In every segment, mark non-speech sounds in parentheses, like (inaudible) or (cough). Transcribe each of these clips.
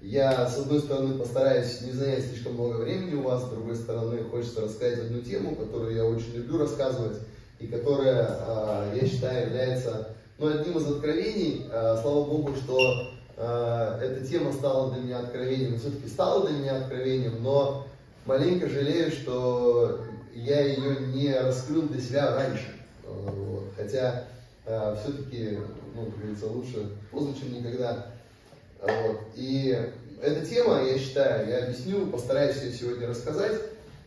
Я, с одной стороны, постараюсь не занять слишком много времени у вас, с другой стороны, хочется рассказать одну тему, которую я очень люблю рассказывать, и которая, а, я считаю, является ну, одним из откровений. А, слава Богу, что а, эта тема стала для меня откровением, все-таки стала для меня откровением, но маленько жалею, что я ее не раскрыл для себя раньше. Хотя все-таки, ну, как говорится, лучше поздно, чем никогда. Вот. И эта тема, я считаю, я объясню, постараюсь ее сегодня рассказать.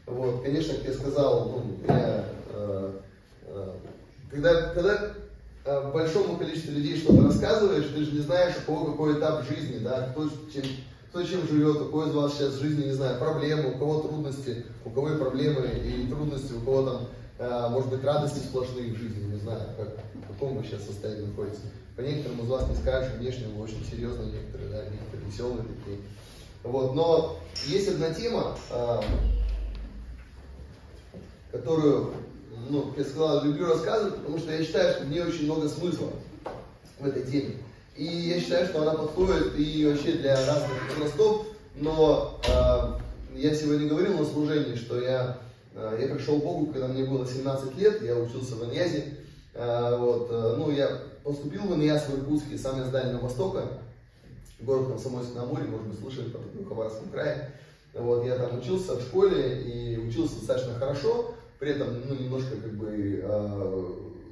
Вот, конечно, как я сказал, ну, я, э, э, когда, когда э, большому количеству людей что-то рассказываешь, ты же не знаешь, у кого какой этап жизни, да, кто чем, кто чем живет, у кого из вас сейчас в жизни, не знаю, проблемы, у кого трудности, у кого и проблемы и трудности, у кого там, э, может быть, радости сплошные в жизни, не знаю, как, в каком вы сейчас состоянии находитесь. По некоторым из вас не скажешь, внешне вы очень серьезные некоторые, да, некоторые веселые такие. Вот, но есть одна тема, э, которую, ну, я сказал, люблю рассказывать, потому что я считаю, что в ней очень много смысла в этой теме. И я считаю, что она подходит и вообще для разных возрастов, но э, я сегодня говорил на служении, что я, э, я пришел к Богу, когда мне было 17 лет, я учился в Аньязе, э, вот, э, ну, я поступил в Иньяс в Иркутске, сам из Дальнего Востока, город Комсомольск на Амуре, может быть, слышали, в Хабаровском крае. Вот, я там учился в школе и учился достаточно хорошо, при этом, ну, немножко как бы, э,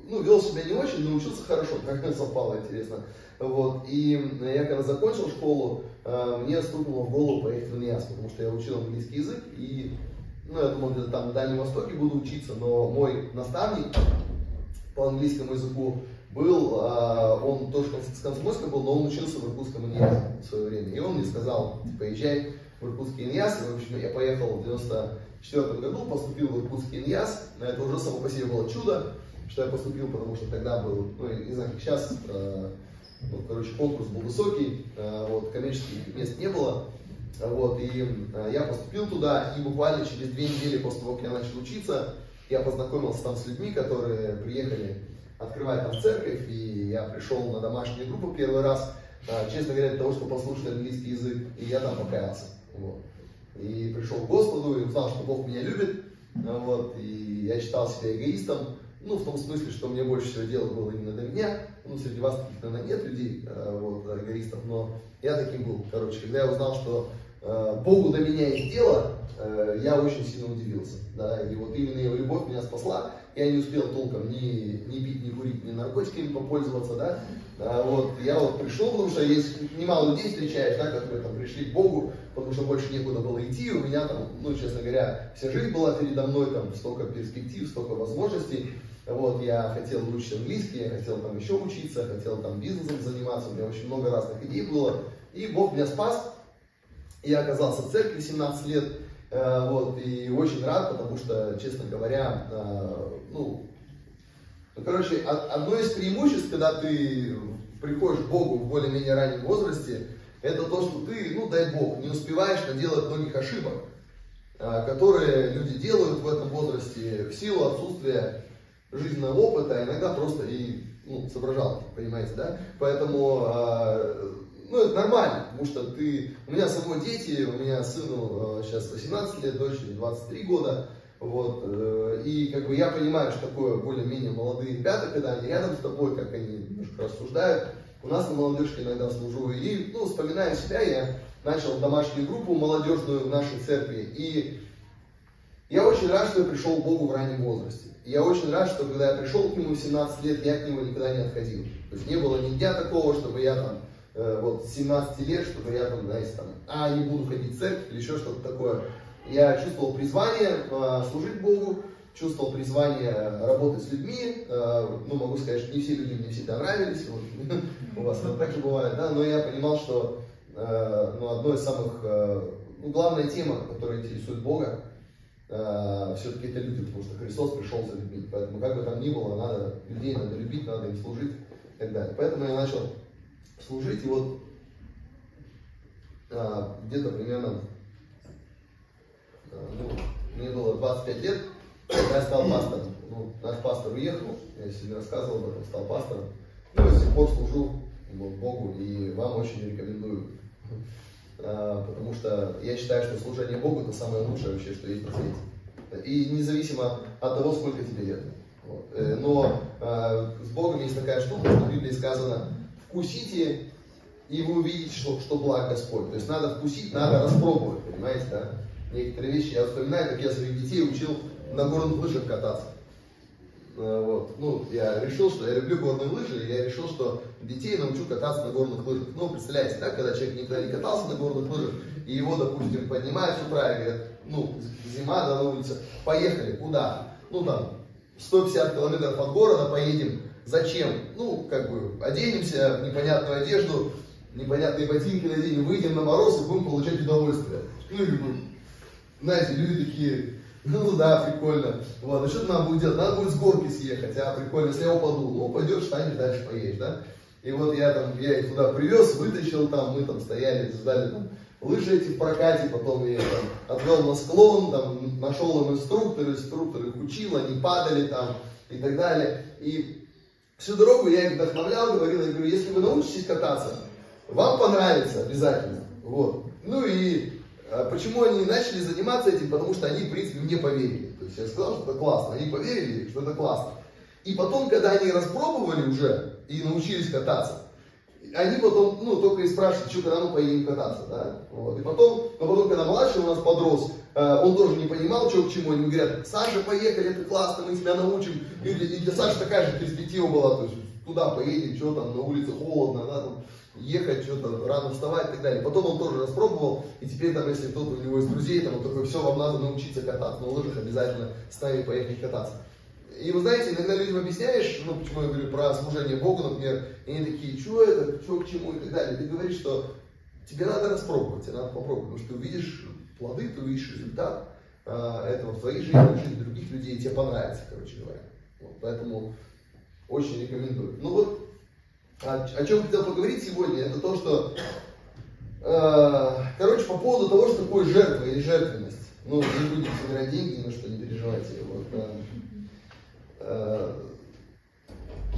ну, вел себя не очень, но учился хорошо, (laughs) как мне совпало, интересно. Вот, и я когда закончил школу, э, мне стукнуло в голову поехать в Иньяс, потому что я учил английский язык, и, ну, я думал, где-то там на Дальнем Востоке буду учиться, но мой наставник по английскому языку был, а, он тоже с был, но он учился в Иркутском Иньясе в свое время. И он мне сказал, поезжай в Иркутский Иньяс. И, в общем, я поехал в 94 году, поступил в Иркутский Иньяс. Это уже само по себе было чудо, что я поступил, потому что тогда был, ну, не знаю, как сейчас, ну, короче, конкурс был высокий, э, вот, коммерческих мест не было. Вот, и я поступил туда, и буквально через две недели после того, как я начал учиться, я познакомился там с людьми, которые приехали открывать там церковь, и я пришел на домашнюю группу первый раз, а, честно говоря, для того, чтобы послушать английский язык, и я там покаялся. Вот. И пришел к Господу, и узнал, что Бог меня любит, а, вот, и я считал себя эгоистом, ну, в том смысле, что мне больше всего дела было именно до меня, ну, среди вас таких, наверное, нет людей, а, вот, эгоистов, но я таким был, короче, когда я узнал, что Богу до меня есть дело, я очень сильно удивился, да, и вот именно его любовь меня спасла, я не успел толком ни, ни пить, ни курить, ни наркотиками попользоваться, да, а вот, я вот пришел, потому что есть немало людей встречаешь, да, которые там пришли к Богу, потому что больше некуда было идти, у меня там, ну, честно говоря, вся жизнь была передо мной, там, столько перспектив, столько возможностей, вот, я хотел выучить английский, я хотел там еще учиться, хотел там бизнесом заниматься, у меня очень много разных идей было, и Бог меня спас, я оказался в церкви 17 лет, вот, и очень рад, потому что, честно говоря, э, ну, ну, короче, одно из преимуществ, когда ты приходишь к Богу в более-менее раннем возрасте, это то, что ты, ну дай Бог, не успеваешь наделать многих ошибок, э, которые люди делают в этом возрасте в силу отсутствия жизненного опыта, а иногда просто и ну, соображалки, понимаете, да? Поэтому ну, это нормально, потому что ты, у меня самой дети, у меня сыну э, сейчас 18 лет, дочери 23 года, вот, э, и как бы я понимаю, что такое более-менее молодые ребята, когда они рядом с тобой, как они немножко рассуждают, у нас на молодежке иногда служу, и, ну, вспоминая себя, я начал домашнюю группу молодежную в нашей церкви, и я очень рад, что я пришел к Богу в раннем возрасте. я очень рад, что когда я пришел к Нему в 17 лет, я к Нему никогда не отходил. То есть не было ни дня такого, чтобы я там вот 17 лет, чтобы я там, знаете, там, а, не буду ходить в церковь или еще что-то такое. Я чувствовал призвание э, служить Богу, чувствовал призвание работать с людьми. Э, ну, могу сказать, что не все люди мне всегда нравились, вот, (laughs) у вас это так же бывает, да, но я понимал, что ну, одной из самых, ну, главная тема, которая интересует Бога, все-таки это люди, потому что Христос пришел за людьми. Поэтому как бы там ни было, надо людей надо любить, надо им служить и так далее. Поэтому я начал служить. Вот а, где-то примерно, а, ну, мне было 25 лет, когда я стал пастором. Ну, наш пастор уехал, я сегодня рассказывал об этом, стал пастором. Ну, с тех пор служу вот, Богу и вам очень рекомендую. а, потому что я считаю, что служение Богу это самое лучшее вообще, что есть на свете. И независимо от того, сколько тебе лет. Вот. Э, но э, с Богом есть такая штука, что в Библии сказано, вкусите, и вы увидите, что, что благ Господь. То есть надо вкусить, надо распробовать, понимаете, да? Некоторые вещи я вспоминаю, как я своих детей учил на горных лыжах кататься. Э, вот. Ну, я решил, что я люблю горные лыжи, и я решил, что детей научу кататься на горных лыжах. Ну, представляете, да, когда человек никогда не катался на горных лыжах, и его, допустим, поднимают с утра и говорят, ну, зима, да, на улице, поехали, куда? Ну, там, 150 километров от города поедем. Зачем? Ну, как бы, оденемся в непонятную одежду, непонятные ботинки наденем, выйдем на мороз и будем получать удовольствие. Ну, как бы, знаете, люди такие, ну да, прикольно. Вот, а что надо будет делать? Надо будет с горки съехать, а прикольно, если я упаду. Ну, пойдешь, встанешь, дальше поедешь, да? И вот я там, я их туда привез, вытащил там, мы там стояли, ждали там лыжи эти в прокате, потом я там отвел на склон, там нашел им инструктор, инструктор их учил, они падали там и так далее. И всю дорогу я их вдохновлял, говорил, я говорю, если вы научитесь кататься, вам понравится обязательно. Вот. Ну и а почему они начали заниматься этим? Потому что они, в принципе, мне поверили. То есть я сказал, что это классно. Они поверили, что это классно. И потом, когда они распробовали уже и научились кататься, они потом, ну, только и спрашивают, что, когда мы поедем кататься, да, вот, и потом, но потом, когда младший у нас подрос, он тоже не понимал, что к чему, они говорят, Саша, поехали, это классно, мы тебя научим, и для, и для Саши такая же перспектива была, то есть, туда поедем, что там, на улице холодно, да, там, ехать, что-то рано вставать и так далее. Потом он тоже распробовал, и теперь там, если кто-то у него из друзей, там, он такой, все, вам надо научиться кататься, на лыжах обязательно с нами поехать кататься. И вы знаете, иногда людям объясняешь, ну, почему я говорю про служение Богу, например, и они такие, что это, что к чему и так далее. Ты говоришь, что тебе надо распробовать, тебе надо попробовать, потому что ты увидишь плоды, ты увидишь результат э, этого в твоей жизни, в жизни других людей, и тебе понравится, короче говоря. Вот, поэтому очень рекомендую. Ну вот, о, о чем хотел поговорить сегодня, это то, что, э, короче, по поводу того, что такое жертва или жертвенность. Ну, не будем собирать деньги, ну что, не переживайте. Вот, э, э,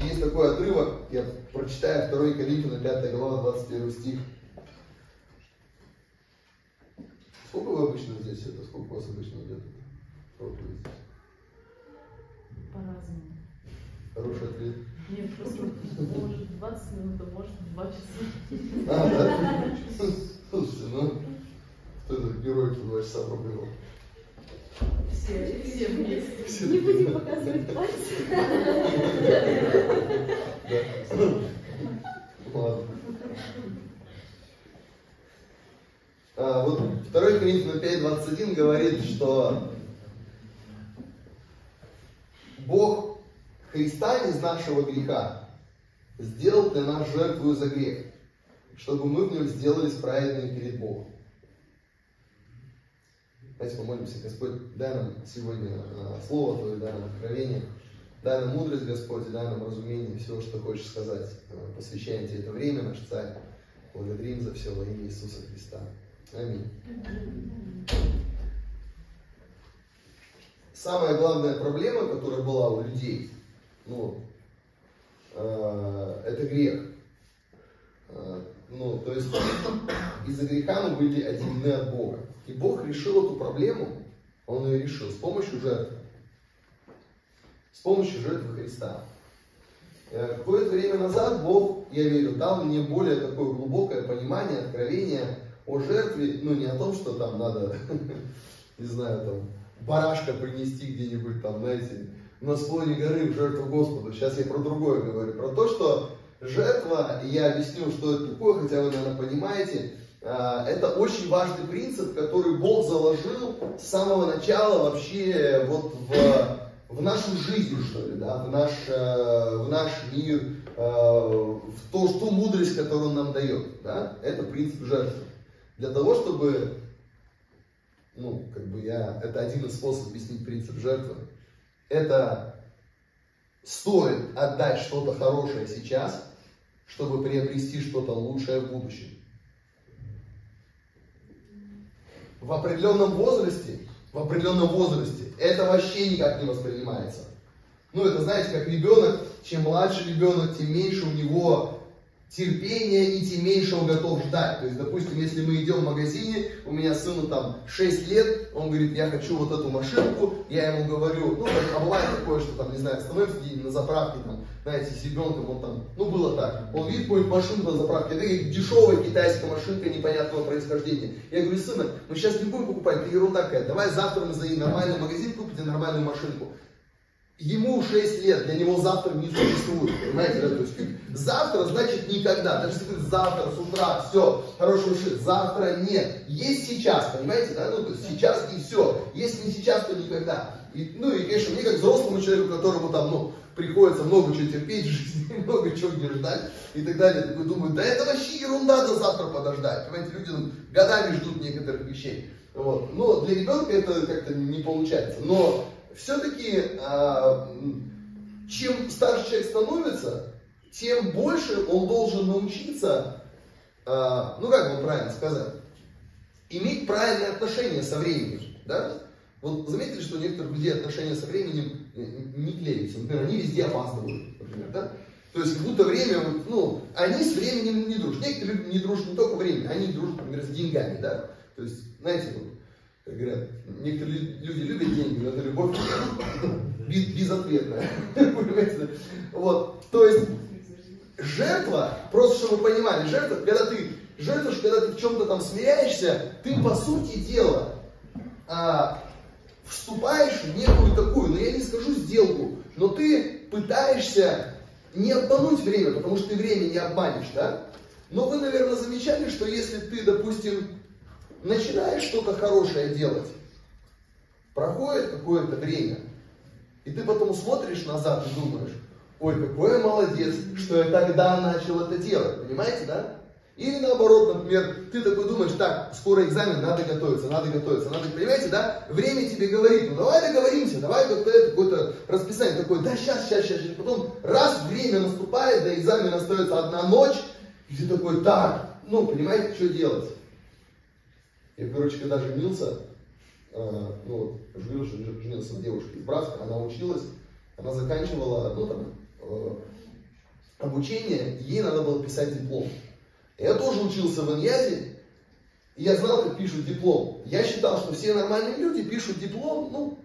есть такой отрывок, я прочитаю 2 Коринфянам 5 глава, 21 стих. Сколько вы обычно здесь это? Сколько у вас обычно проповедь? По-разному. Хороший ответ. Нет, просто может 20 минут, а может 2 часа. А, да? Слушайте, ну, кто этот герой, кто два часа пробовал? Все, все. Все Не будем показывать пальцы. Ладно. А, вот 2 Коринфянам 5.21 говорит, что Бог Христа из нашего греха сделал для нас жертву за грех, чтобы мы в нем сделались праведными перед Богом. Давайте помолимся, Господь, дай нам сегодня а, Слово Твое, дай нам откровение, дай нам мудрость, Господь, дай нам разумение всего, что хочешь сказать. Посвящаем Тебе это время, наш Царь. Благодарим за все во имя Иисуса Христа. Аминь. Самая главная проблема, которая была у людей, ну, э, это грех. Э, ну, то есть из-за греха мы были отделены от Бога. И Бог решил эту проблему, Он ее решил с помощью жертвы. С помощью жертвы Христа. Э, Какое-то время назад Бог, я верю, дал мне более такое глубокое понимание, откровение о жертве, ну не о том, что там надо, (laughs) не знаю, там, барашка принести где-нибудь там, знаете, на склоне горы в жертву Господу. Сейчас я про другое говорю, про то, что жертва, я объясню, что это такое, хотя вы, наверное, понимаете, а, это очень важный принцип, который Бог заложил с самого начала вообще вот в, в нашу жизнь, что ли, да, в наш, э, в наш мир, э, в то, ту мудрость, которую Он нам дает. Да? Это принцип жертвы. Для того, чтобы, ну, как бы я, это один из способов объяснить принцип жертвы. Это стоит отдать что-то хорошее сейчас, чтобы приобрести что-то лучшее в будущем. В определенном возрасте, в определенном возрасте это вообще никак не воспринимается. Ну, это, знаете, как ребенок, чем младше ребенок, тем меньше у него терпения и тем меньше он готов ждать. То есть, допустим, если мы идем в магазине, у меня сыну там 6 лет, он говорит, я хочу вот эту машинку, я ему говорю, ну, а бывает такое, что там, не знаю, становится на заправке, там, знаете, с ребенком, он там, ну, было так, он видит какую-нибудь машинку на заправке, это дешевая китайская машинка непонятного происхождения. Я говорю, сына, мы сейчас не будем покупать, это ерунда какая, давай завтра мы в нормальный магазин, купите нормальную машинку ему 6 лет, для него завтра не существует, понимаете, да? то есть завтра значит никогда, даже если говорит завтра, с утра, все, хороший шит, завтра нет, есть сейчас, понимаете, да, ну, то есть сейчас и все, если не сейчас, то никогда. И, ну, и, конечно, мне как взрослому человеку, которому там, ну, приходится много чего терпеть в жизни, (laughs) много чего не ждать и так далее, такой думаю, да это вообще ерунда до завтра подождать, понимаете, люди ну, годами ждут некоторых вещей, вот, но для ребенка это как-то не получается, но все-таки а, чем старше человек становится, тем больше он должен научиться, а, ну как вам правильно сказать, иметь правильные отношения со временем. Да? Вот заметили, что у некоторых отношения со временем не клеятся. Например, они везде опаздывают, например, да? То есть как будто время, ну, они с временем не дружат. Некоторые люди не дружат не только временем, они дружат, например, с деньгами, да? То есть, знаете, вот, говорят, некоторые люди любят деньги, но это любовь безответная. (laughs) Понимаете? Вот. То есть жертва, просто чтобы вы понимали, жертва, когда ты жертвуешь, когда ты в чем-то там смиряешься, ты по сути дела а, вступаешь в некую такую, ну я не скажу сделку, но ты пытаешься не обмануть время, потому что ты время не обманешь, да? Но вы, наверное, замечали, что если ты, допустим, начинаешь что-то хорошее делать, проходит какое-то время, и ты потом смотришь назад и думаешь, ой, какой я молодец, что я тогда начал это делать, понимаете, да? Или наоборот, например, ты такой думаешь, так, скоро экзамен, надо готовиться, надо готовиться, надо, понимаете, да? Время тебе говорит, ну давай договоримся, давай какое-то, расписание такое, да сейчас, сейчас, сейчас, сейчас. Потом раз время наступает, до экзамена остается одна ночь, и ты такой, так, ну, понимаете, что делать? Я, короче, когда женился, э, ну, женился, женился с девушкой из Братска, она училась, она заканчивала, ну, там, э, обучение, ей надо было писать диплом. Я тоже учился в Иньязе, и я знал, как пишут диплом. Я считал, что все нормальные люди пишут диплом, ну,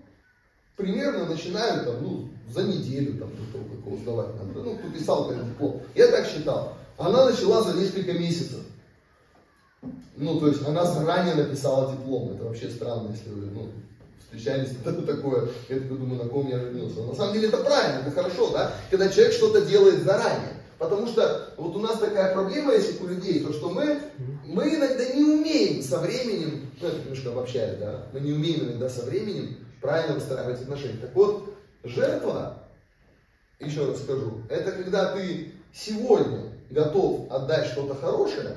примерно начинают, там, ну, за неделю, там, до того, как его сдавать надо. Ну, кто писал как диплом. Я так считал. Она начала за несколько месяцев. Ну, то есть она заранее написала диплом. Это вообще странно, если вы ну, встречались, (laughs) это такое. Я такой думаю, на ком я женился. Но на самом деле это правильно, это хорошо, да? Когда человек что-то делает заранее. Потому что вот у нас такая проблема есть у людей, то что мы, мы иногда не умеем со временем, ну это немножко обобщает, да, мы не умеем иногда со временем правильно выстраивать отношения. Так вот, жертва, еще раз скажу, это когда ты сегодня готов отдать что-то хорошее,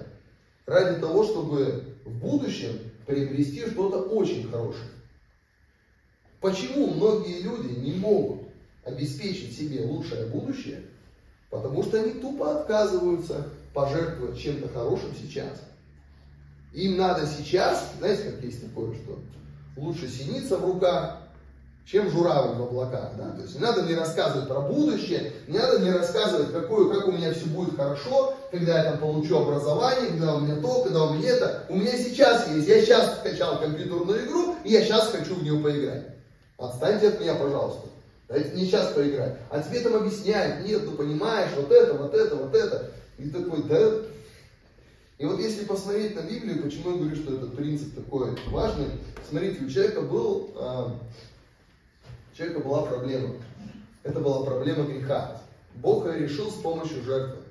ради того, чтобы в будущем приобрести что-то очень хорошее. Почему многие люди не могут обеспечить себе лучшее будущее? Потому что они тупо отказываются пожертвовать чем-то хорошим сейчас. Им надо сейчас, знаете, как есть такое, что лучше синица в руках, чем журавль в облаках. Да? То есть не надо мне рассказывать про будущее, не надо мне рассказывать, какое, как у меня все будет хорошо, когда я там получу образование, когда у меня то, когда у меня это. У меня сейчас есть, я сейчас скачал компьютерную игру, и я сейчас хочу в нее поиграть. Отстаньте от меня, пожалуйста. Дайте мне сейчас поиграть. А тебе там объясняют, нет, ну понимаешь, вот это, вот это, вот это. И такой, да. И вот если посмотреть на Библию, почему я говорю, что этот принцип такой важный, смотрите, у человека был а, человека была проблема. Это была проблема греха. Бог ее решил с помощью жертвы.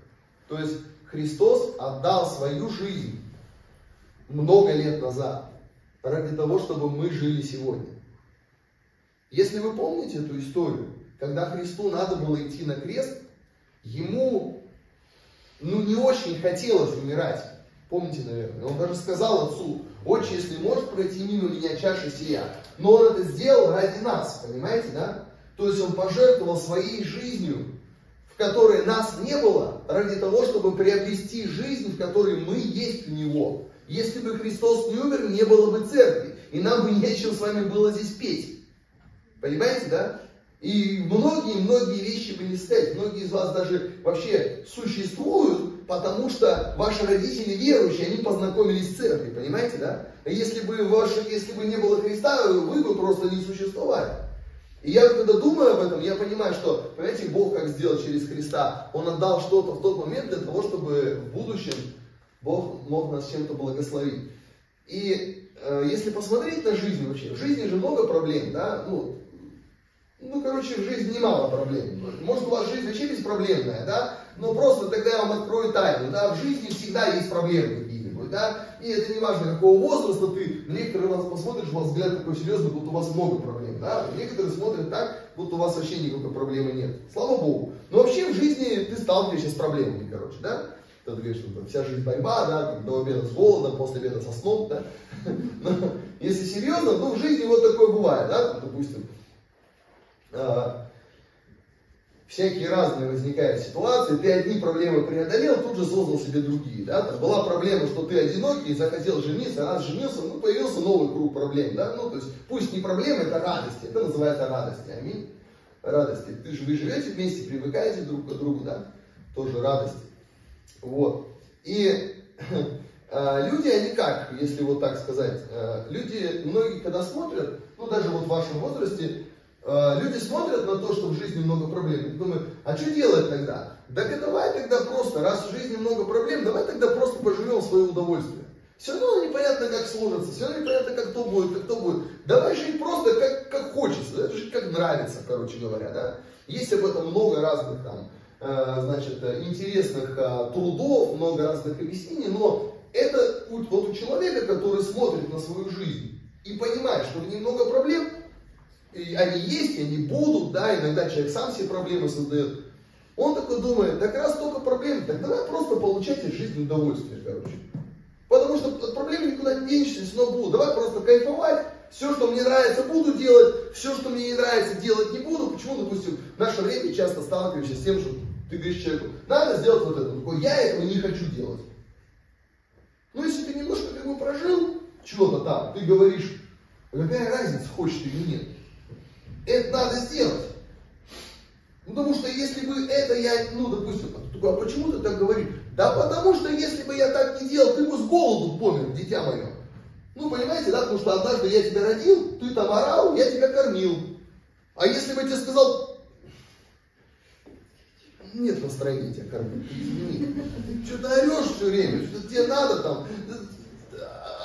То есть Христос отдал свою жизнь много лет назад ради того, чтобы мы жили сегодня. Если вы помните эту историю, когда Христу надо было идти на крест, ему ну, не очень хотелось умирать. Помните, наверное? Он даже сказал отцу, отче, если может пройти мимо меня чаша сия. Но он это сделал ради нас, понимаете, да? То есть он пожертвовал своей жизнью, в которой нас не было, ради того, чтобы приобрести жизнь, в которой мы есть у него. Если бы Христос не умер, не было бы церкви, и нам бы нечем с вами было здесь петь. Понимаете, да? И многие-многие вещи бы не стоять. Многие из вас даже вообще существуют, потому что ваши родители верующие, они познакомились с церковью, понимаете, да? Если бы, ваше, если бы не было Христа, вы бы просто не существовали. И я когда думаю об этом, я понимаю, что, понимаете, Бог как сделал через Христа, Он отдал что-то в тот момент для того, чтобы в будущем Бог мог нас чем-то благословить. И э, если посмотреть на жизнь вообще, в жизни же много проблем, да, ну, ну, короче, в жизни немало проблем. Может, у вас жизнь вообще беспроблемная, да? Но просто тогда я вам открою тайну, да? В жизни всегда есть проблемы какие-нибудь, да? И это не важно, какого возраста ты, некоторые вас посмотришь, у вас взгляд такой серьезный, будто у вас много проблем, да? Некоторые смотрят так, будто у вас вообще никакой проблемы нет. Слава Богу. Но вообще в жизни ты сталкиваешься с проблемами, короче, да? Ты говоришь, что вся жизнь борьба, да, до обеда с голодом, после обеда со сном, да? (laughs) Но если серьезно, ну в жизни вот такое бывает, да, допустим, всякие разные возникают ситуации, ты одни проблемы преодолел, тут же создал себе другие. Да? Там была проблема, что ты одинокий, захотел жениться, раз женился, ну, появился новый круг проблем. Да? Ну, то есть, пусть не проблемы, это радости, это называется радости. Аминь. Радости. Ты же, вы живете вместе, привыкаете друг к другу, да? Тоже радости. Вот. И э, (clears throat) люди, они как, если вот так сказать, э, люди, многие, когда смотрят, ну, даже вот в вашем возрасте, Э, люди смотрят на то, что в жизни много проблем, и думают, а что делать тогда? Так давай тогда просто, раз в жизни много проблем, давай тогда просто поживем в свое удовольствие. Все равно непонятно, как сложится, все равно непонятно, как то будет, как то будет. Давай жить просто как, как хочется, да? жить как нравится, короче говоря. Да? Есть об этом много разных там, э, значит, интересных э, трудов, много разных объяснений, но это вот у человека, который смотрит на свою жизнь и понимает, что в ней много проблем, и они есть, и они будут, да, иногда человек сам себе проблемы создает. Он такой думает, так раз только проблемы, так давай просто получать из жизни удовольствие, короче. Потому что от проблем никуда не денешься, все равно будут. Давай просто кайфовать, все, что мне нравится, буду делать, все, что мне не нравится, делать не буду. Почему, допустим, в наше время часто сталкиваешься с тем, что ты говоришь человеку, надо сделать вот это. Он такой, я этого не хочу делать. Ну, если ты немножко как бы прожил чего-то там, ты говоришь, какая разница, хочешь ты или нет. Это надо сделать. Ну, потому что если бы это я, ну, допустим, а почему ты так говоришь? Да потому что если бы я так не делал, ты бы с голоду помер, дитя мое. Ну, понимаете, да, потому что однажды я тебя родил, ты там орал, я тебя кормил. А если бы я тебе сказал, нет настроения тебя кормить, извини. Что ты орешь все время, что тебе надо там,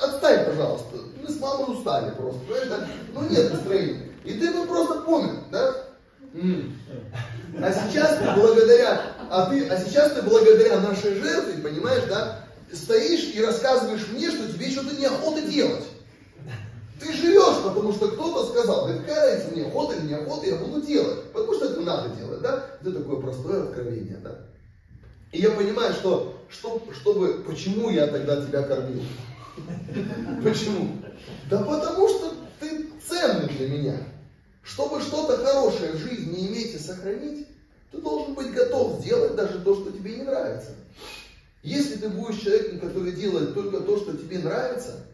отстань, пожалуйста. Мы с мамой устали просто, понимаешь? Ну нет настроения. И ты бы просто помер, да? А сейчас ты благодаря, а ты, а сейчас ты благодаря нашей жертве, понимаешь, да, стоишь и рассказываешь мне, что тебе что-то неохота делать. Ты живешь, потому что кто-то сказал, да какая разница, мне охота или неохота, я буду делать. Потому что это надо делать, да? Это такое простое откровение, да? И я понимаю, что, что чтобы, почему я тогда тебя кормил? Почему? Да потому что ты ценный для меня. Чтобы что-то хорошее в жизни иметь и сохранить, ты должен быть готов сделать даже то, что тебе не нравится. Если ты будешь человеком, который делает только то, что тебе нравится,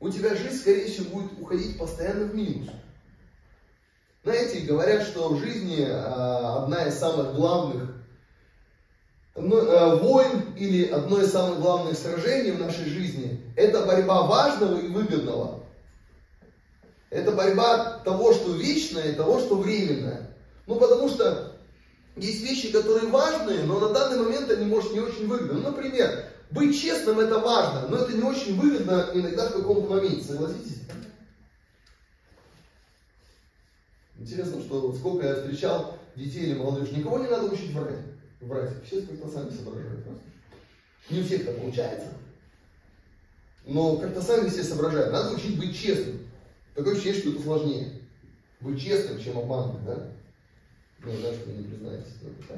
у тебя жизнь, скорее всего, будет уходить постоянно в минус. Знаете, говорят, что в жизни а, одна из самых главных а, войн или одно из самых главных сражений в нашей жизни – это борьба важного и выгодного. Это борьба того, что вечное, и того, что временное. Ну, потому что есть вещи, которые важные, но на данный момент они, может, не очень выгодны. Ну, например, быть честным это важно, но это не очень выгодно иногда в каком-то моменте, согласитесь? Интересно, что сколько я встречал детей или молодежь, никого не надо учить врать. Врать. Все как-то сами соображают. Не у всех это получается. Но как-то сами все соображают. Надо учить быть честным. Такое ощущение, что это сложнее. Быть честным, чем обманывать, да? Ну, да, что не признаетесь. Да?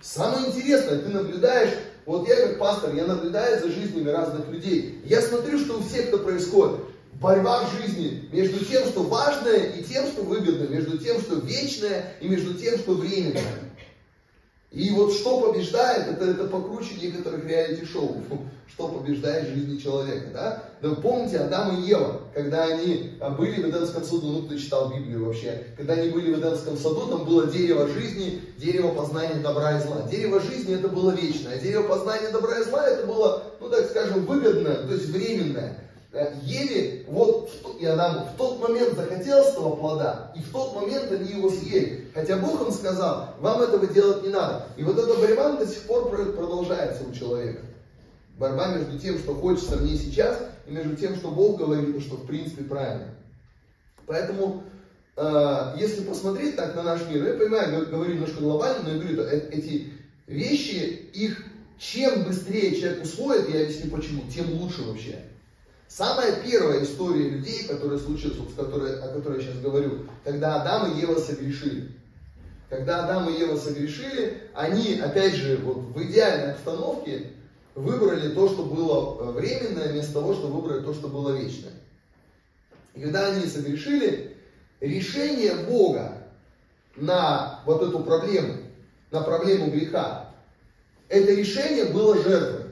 Самое интересное, ты наблюдаешь, вот я как пастор, я наблюдаю за жизнями разных людей. Я смотрю, что у всех это происходит. Борьба в жизни между тем, что важное, и тем, что выгодно, между тем, что вечное, и между тем, что временное. И вот что побеждает, это, это покруче некоторых реалити-шоу, (laughs) что побеждает жизни человека, да? Да помните Адам и Ева, когда они а, были в Эдемском саду, ну кто читал Библию вообще, когда они были в Эдемском саду, там было дерево жизни, дерево познания добра и зла. Дерево жизни это было вечное, а дерево познания добра и зла это было, ну так скажем, выгодное, то есть временное. Э, Ели, вот, и Адам в тот момент захотелось этого плода, и в тот момент они его съели. Хотя Бог им сказал, вам этого делать не надо. И вот эта борьба до сих пор продолжается у человека. Борьба между тем, что хочется мне сейчас, и между тем, что Бог говорит, что в принципе правильно. Поэтому, э, если посмотреть так на наш мир, я понимаю, говорю немножко глобально, но я говорю, э, эти вещи, их чем быстрее человек усвоит, я объясню почему, тем лучше вообще. Самая первая история людей, которая случилась, вот, которой, о которой я сейчас говорю, когда Адам и Ева согрешили. Когда Адам и Ева согрешили, они, опять же, вот в идеальной обстановке выбрали то, что было э, временное, вместо того, чтобы выбрать то, что было вечное. И когда они согрешили, решение Бога на вот эту проблему, на проблему греха, это решение было жертвой.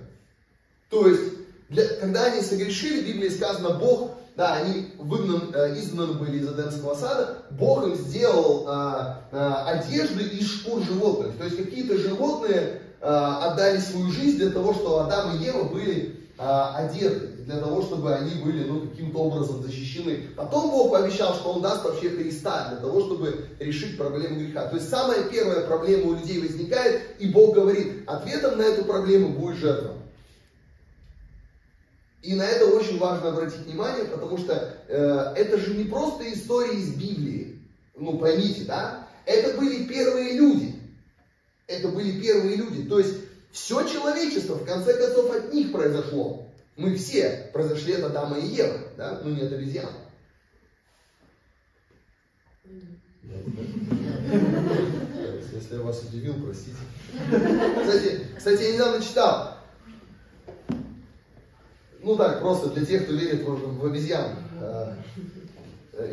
То есть для, когда они согрешили, в Библии сказано, Бог, да, они выгнан, э, изгнаны были из Эдемского сада, Бог им сделал а, а, одежды из шкур животных. То есть какие-то животные а, отдали свою жизнь для того, чтобы Адам и Ева были а, одеты, для того, чтобы они были ну, каким-то образом защищены. Потом Бог пообещал, что Он даст вообще Христа для того, чтобы решить проблему греха. То есть самая первая проблема у людей возникает, и Бог говорит, ответом на эту проблему будет жертва. И на это очень важно обратить внимание, потому что э, это же не просто истории из Библии. Ну, поймите, да? Это были первые люди. Это были первые люди. То есть все человечество, в конце концов, от них произошло. Мы все произошли от Адама и Евы, да? Ну, не от обезьян. Если я вас удивил, простите. Кстати, кстати, я недавно читал, ну так, просто для тех, кто верит в, в обезьян. Э,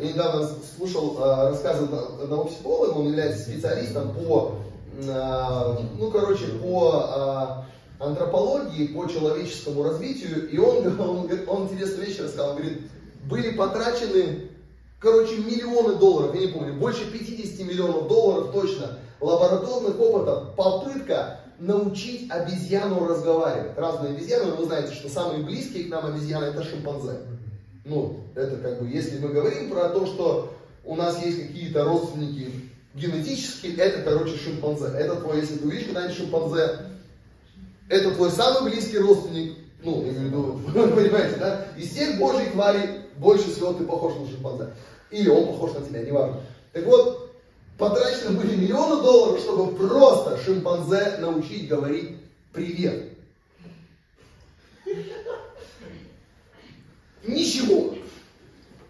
я недавно слушал э, рассказы одного психолога, он является специалистом по, э, ну короче, по антропологии, по человеческому развитию, и он, (laughs) он, он интересную вещь рассказал, он говорит, были потрачены, короче, миллионы долларов, я не помню, больше 50 миллионов долларов точно, лабораторных опытов, попытка научить обезьяну разговаривать. Разные обезьяны, вы знаете, что самые близкие к нам обезьяны это шимпанзе. Ну, это как бы, если мы говорим про то, что у нас есть какие-то родственники генетические, это, короче, шимпанзе. Это твой, если ты увидишь когда-нибудь шимпанзе, это твой самый близкий родственник, ну, я имею в виду, (laughs) понимаете, да? Из всех божьих тварей больше всего ты похож на шимпанзе. Или он похож на тебя, неважно. Так вот, Потрачены были миллионы долларов, чтобы просто шимпанзе научить говорить привет. Ничего.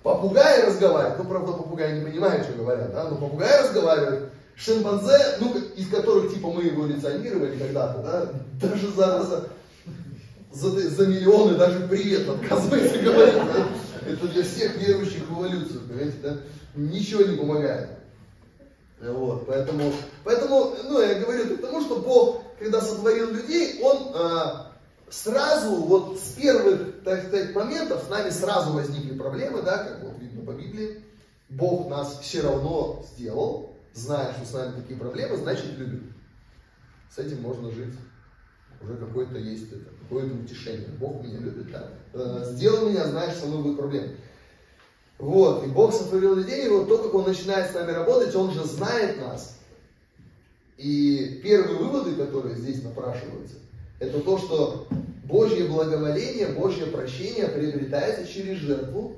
Попугаи разговаривают, ну, правда, попугаи не понимают, что говорят, да, но попугаи разговаривают, шимпанзе, ну, из которых, типа, мы эволюционировали когда-то, да, даже за, за, за миллионы даже привет отказывается говорить, да? это для всех верующих в эволюцию, понимаете, да, ничего не помогает. Вот, поэтому, поэтому, ну, я говорю к тому, что Бог, когда сотворил людей, Он э, сразу, вот с первых, так сказать, моментов, с нами сразу возникли проблемы, да, как вот видно по Библии. Бог нас все равно сделал, зная, что с нами такие проблемы, значит любит. С этим можно жить. Уже какое-то есть это, какое-то утешение. Бог меня любит, да. Э, сделал меня, знаешь, со мной будут проблемы. Вот, и Бог сотворил людей, и вот то, как Он начинает с нами работать, Он же знает нас. И первые выводы, которые здесь напрашиваются, это то, что Божье благоволение, Божье прощение приобретается через жертву.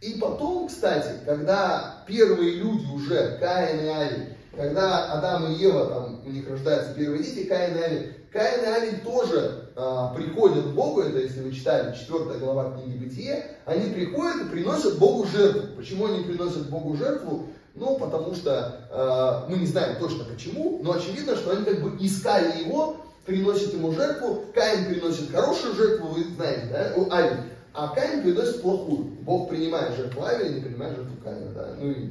И потом, кстати, когда первые люди уже, Каин и Авель, когда Адам и Ева, там у них рождаются первые дети, Каин и Авель, Каин и Авель тоже а, приходят к Богу, это если вы читали 4 глава книги Бытие, они приходят и приносят Богу жертву. Почему они приносят Богу жертву? Ну, потому что э, мы не знаем точно почему, но очевидно, что они как бы искали его, приносят ему жертву, Каин приносит хорошую жертву, вы знаете, да, Авель, а Каин приносит плохую. Бог принимает жертву Авеля, не принимает жертву Каина, да, ну и,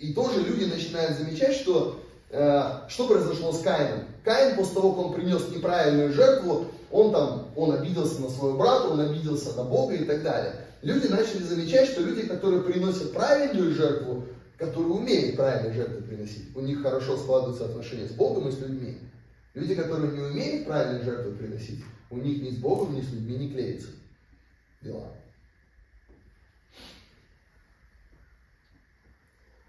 и тоже люди начинают замечать, что Э, что произошло с Каином? Каин после того, как он принес неправильную жертву, он там, он обиделся на своего брата, он обиделся на Бога и так далее. Люди начали замечать, что люди, которые приносят правильную жертву, которые умеют правильные жертвы приносить, у них хорошо складываются отношения с Богом и с людьми. Люди, которые не умеют правильные жертвы приносить, у них ни с Богом, ни с людьми не клеится дела.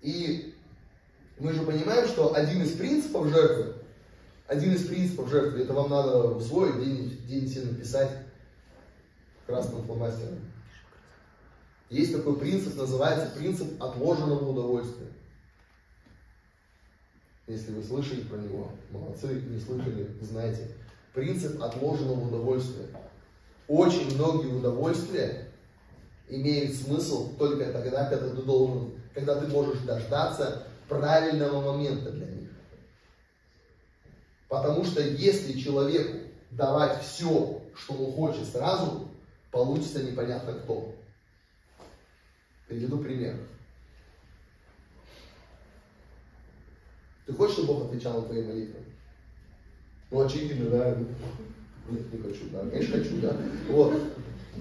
И мы же понимаем, что один из принципов жертвы, один из принципов жертвы, это вам надо усвоить, где-нибудь где себе написать красным фломастером. Есть такой принцип, называется принцип отложенного удовольствия. Если вы слышали про него, молодцы, не слышали, знаете. Принцип отложенного удовольствия. Очень многие удовольствия имеют смысл только тогда, когда ты должен, когда ты можешь дождаться правильного момента для них. Потому что если человеку давать все, что он хочет сразу, получится непонятно кто. Приведу пример. Ты хочешь, чтобы Бог отвечал на твои молитвы? Ну, очевидно, да? Нет, не хочу, да. Конечно, хочу, да. Вот.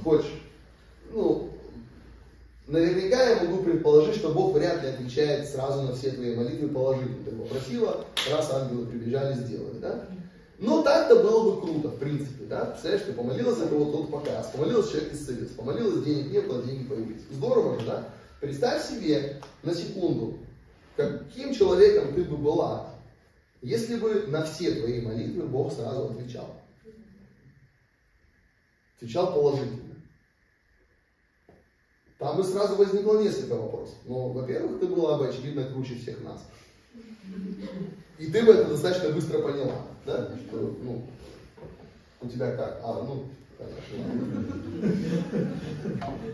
Хочешь. Ну, наверняка я могу предположить, что Бог вряд ли отвечает сразу на все твои молитвы положительно. Ты попросила, раз ангелы прибежали, сделали, да? Но так-то было бы круто, в принципе, да? Представляешь, ты помолилась за кого-то, тот показ, помолилась, человек исцелился, помолилась, денег не было, деньги появились. Здорово же, да? Представь себе на секунду, каким человеком ты бы была, если бы на все твои молитвы Бог сразу отвечал. Отвечал положительно. Там бы сразу возникло несколько вопросов. Но, во-первых, ты была бы, очевидно, круче всех нас. И ты бы это достаточно быстро поняла, да? Что, ну, у тебя как? А, ну,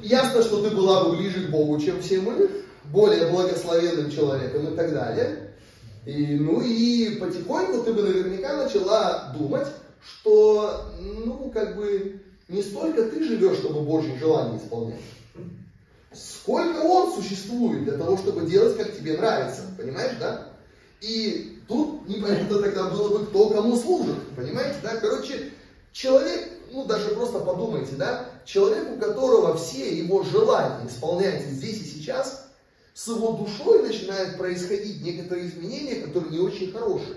Ясно, что ты была бы ближе к Богу, чем все мы, более благословенным человеком и так далее. И, ну и потихоньку ты бы наверняка начала думать, что, ну, как бы, не столько ты живешь, чтобы Божьи желания исполнять, сколько Он существует для того, чтобы делать, как тебе нравится, понимаешь, да? И тут непонятно тогда было бы, кто кому служит, понимаете, да? Короче, человек, ну даже просто подумайте, да, человек, у которого все его желания исполняются здесь и сейчас, с его душой начинают происходить некоторые изменения, которые не очень хорошие.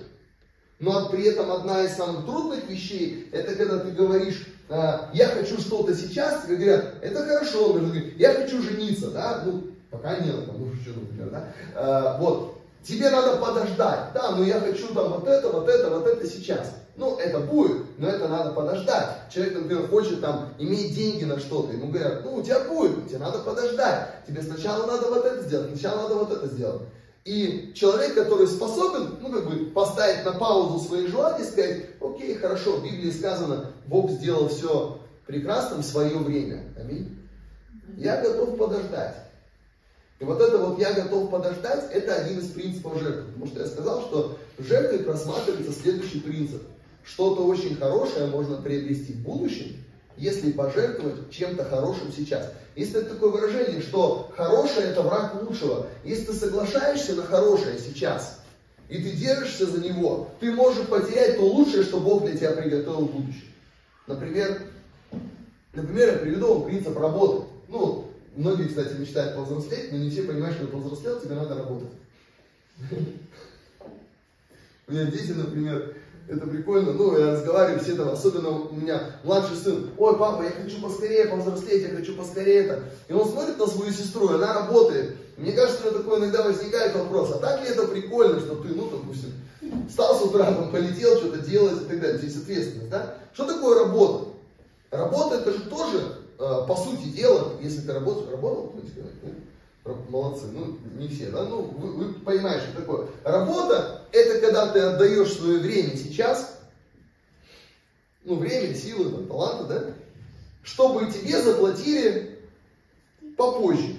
Но при этом одна из самых трудных вещей, это когда ты говоришь, а, я хочу что-то сейчас, тебе говорят, это хорошо, я хочу жениться, да, ну, пока нет, ну, что, например, да, а, вот, тебе надо подождать, да, но я хочу там вот это, вот это, вот это сейчас. Ну, это будет, но это надо подождать. Человек, например, хочет там иметь деньги на что-то, ему говорят, ну, у тебя будет, тебе надо подождать. Тебе сначала надо вот это сделать, сначала надо вот это сделать. И человек, который способен, ну, как бы, поставить на паузу свои желания, сказать, окей, хорошо, в Библии сказано, Бог сделал все прекрасным в свое время. Аминь. Я готов подождать. И вот это вот «я готов подождать» – это один из принципов жертвы. Потому что я сказал, что в жертве просматривается следующий принцип. Что-то очень хорошее можно приобрести в будущем, если пожертвовать чем-то хорошим сейчас. Если это такое выражение, что хорошее это враг лучшего, если ты соглашаешься на хорошее сейчас, и ты держишься за него, ты можешь потерять то лучшее, что Бог для тебя приготовил в будущем. Например, например, я приведу вам принцип работы. Ну, многие, кстати, мечтают повзрослеть, но не все понимают, что повзрослел, тебе надо работать. (laughs) У меня дети, например, это прикольно, ну, я разговариваю, все там, особенно у меня младший сын, ой, папа, я хочу поскорее повзрослеть, я хочу поскорее это. И он смотрит на свою сестру, и она работает. Мне кажется, у него такой иногда возникает вопрос, а так ли это прикольно, что ты, ну, допустим, встал с утра, там, полетел, что-то делать и так далее, здесь ответственность, да? Что такое работа? Работа это же тоже, э, по сути дела, если ты работаешь, работал, молодцы, ну не все, да, ну вы, вы понимаете, что такое. Работа это когда ты отдаешь свое время сейчас, ну время, силы, там, таланты, да, чтобы тебе заплатили попозже.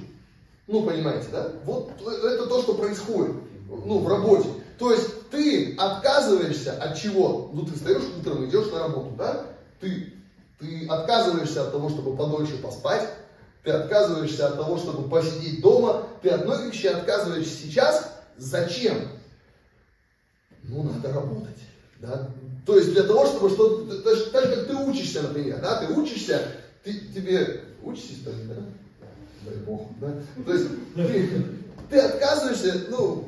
Ну, понимаете, да? Вот это то, что происходит, ну, в работе. То есть ты отказываешься от чего? Ну, ты встаешь утром, идешь на работу, да? Ты, ты отказываешься от того, чтобы подольше поспать, ты отказываешься от того, чтобы посидеть дома, ты от многих вещей отказываешься сейчас. Зачем? Ну, надо работать. Да? То есть для того, чтобы что-то, так, так как ты учишься, например, да, ты учишься, ты, тебе учишься, да? Дай бог, да? То есть ты, ты отказываешься, ну,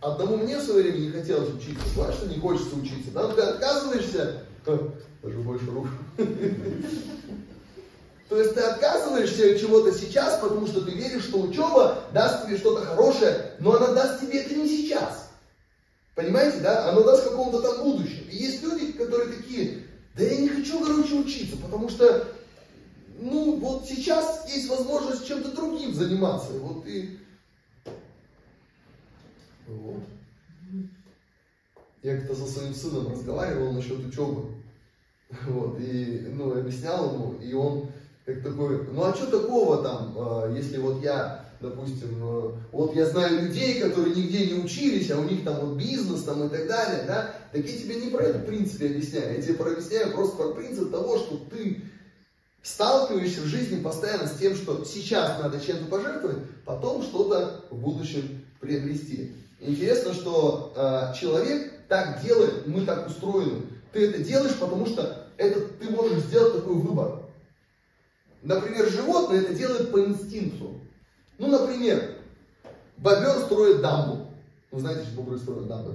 одному мне в свое время не хотелось учиться, знаешь, что не хочется учиться, да, ты отказываешься, даже больше рук. То есть ты отказываешься от чего-то сейчас, потому что ты веришь, что учеба даст тебе что-то хорошее, но она даст тебе это не сейчас. Понимаете, да? Оно даст каком-то там будущем. И есть люди, которые такие, да я не хочу, короче, учиться, потому что, ну, вот сейчас есть возможность чем-то другим заниматься. Вот и... Вот. Я как-то со своим сыном разговаривал насчет учебы. Вот, и, ну, объяснял ему, и он как такой, ну а что такого там, а, если вот я, допустим, э, вот я знаю людей, которые нигде не учились, а у них там вот бизнес там и так далее, да, так я тебе не про это в принципе объясняю, я тебе про объясняю просто про принцип того, что ты сталкиваешься в жизни постоянно с тем, что сейчас надо чем-то пожертвовать, потом что-то в будущем приобрести. Интересно, что э, человек так делает, мы так устроены. Ты это делаешь, потому что это ты можешь сделать такой выбор. Например, животное это делает по инстинкту. Ну, например, бобер строит дамбу. Вы знаете, что бобры строят дамбы?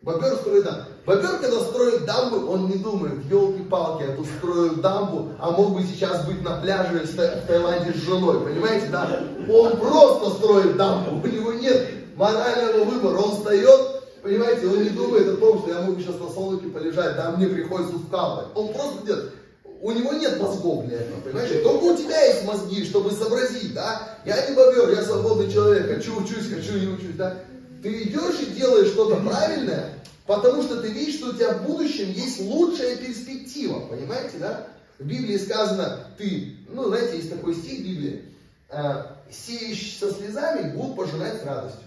Бобер строит дамбу. Бобер, когда строит дамбу, он не думает, елки-палки, я тут строю дамбу, а мог бы сейчас быть на пляже в Таиланде с женой, понимаете, да? Он просто строит дамбу, у него нет морального выбора, он встает, понимаете, он не думает о том, что я могу сейчас на солнышке полежать, да, мне приходится вкалывать. Он просто делает у него нет мозгов для этого, понимаешь? Только у тебя есть мозги, чтобы сообразить, да? Я не бобер, я свободный человек, хочу учусь, хочу не учусь, да? Ты идешь и делаешь что-то правильное, потому что ты видишь, что у тебя в будущем есть лучшая перспектива, понимаете, да? В Библии сказано, ты, ну, знаете, есть такой стих в Библии, э, сеющий со слезами будут пожинать с радостью.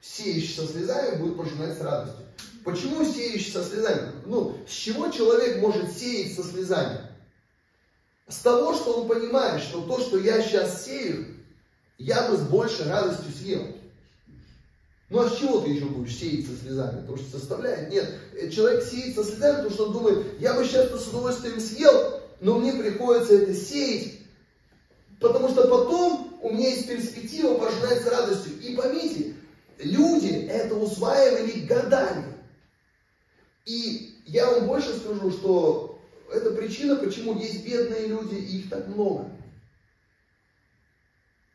Сеющий со слезами будет пожинать с радостью. Почему сеющий со слезами? Ну, с чего человек может сеять со слезами? С того, что он понимает, что то, что я сейчас сею, я бы с большей радостью съел. Ну а с чего ты еще будешь сеять со слезами? Потому что составляет? Нет. Человек сеет со слезами, потому что он думает, я бы сейчас с удовольствием съел, но мне приходится это сеять, потому что потом у меня есть перспектива пожинать с радостью. И поймите, люди это усваивали годами. И я вам больше скажу, что это причина, почему есть бедные люди, и их так много.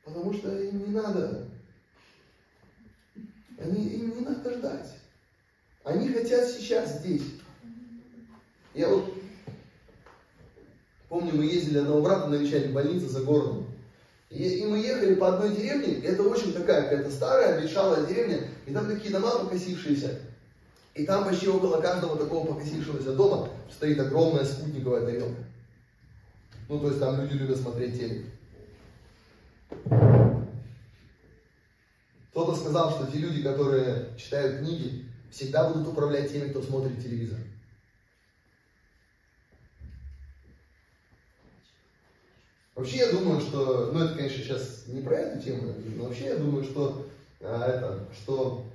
Потому что им не надо, они, им не надо ждать. Они хотят сейчас здесь. Я вот помню, мы ездили одного брата навещать в больнице за городом. И, и мы ехали по одной деревне, это очень такая какая-то старая, обещалая деревня, и там такие дома покосившиеся. И там почти около каждого такого покосившегося дома стоит огромная спутниковая тарелка. Ну, то есть там люди любят смотреть телек. Кто-то сказал, что те люди, которые читают книги, всегда будут управлять теми, кто смотрит телевизор. Вообще я думаю, что, ну это, конечно, сейчас не про эту тему, но вообще я думаю, что а, это, что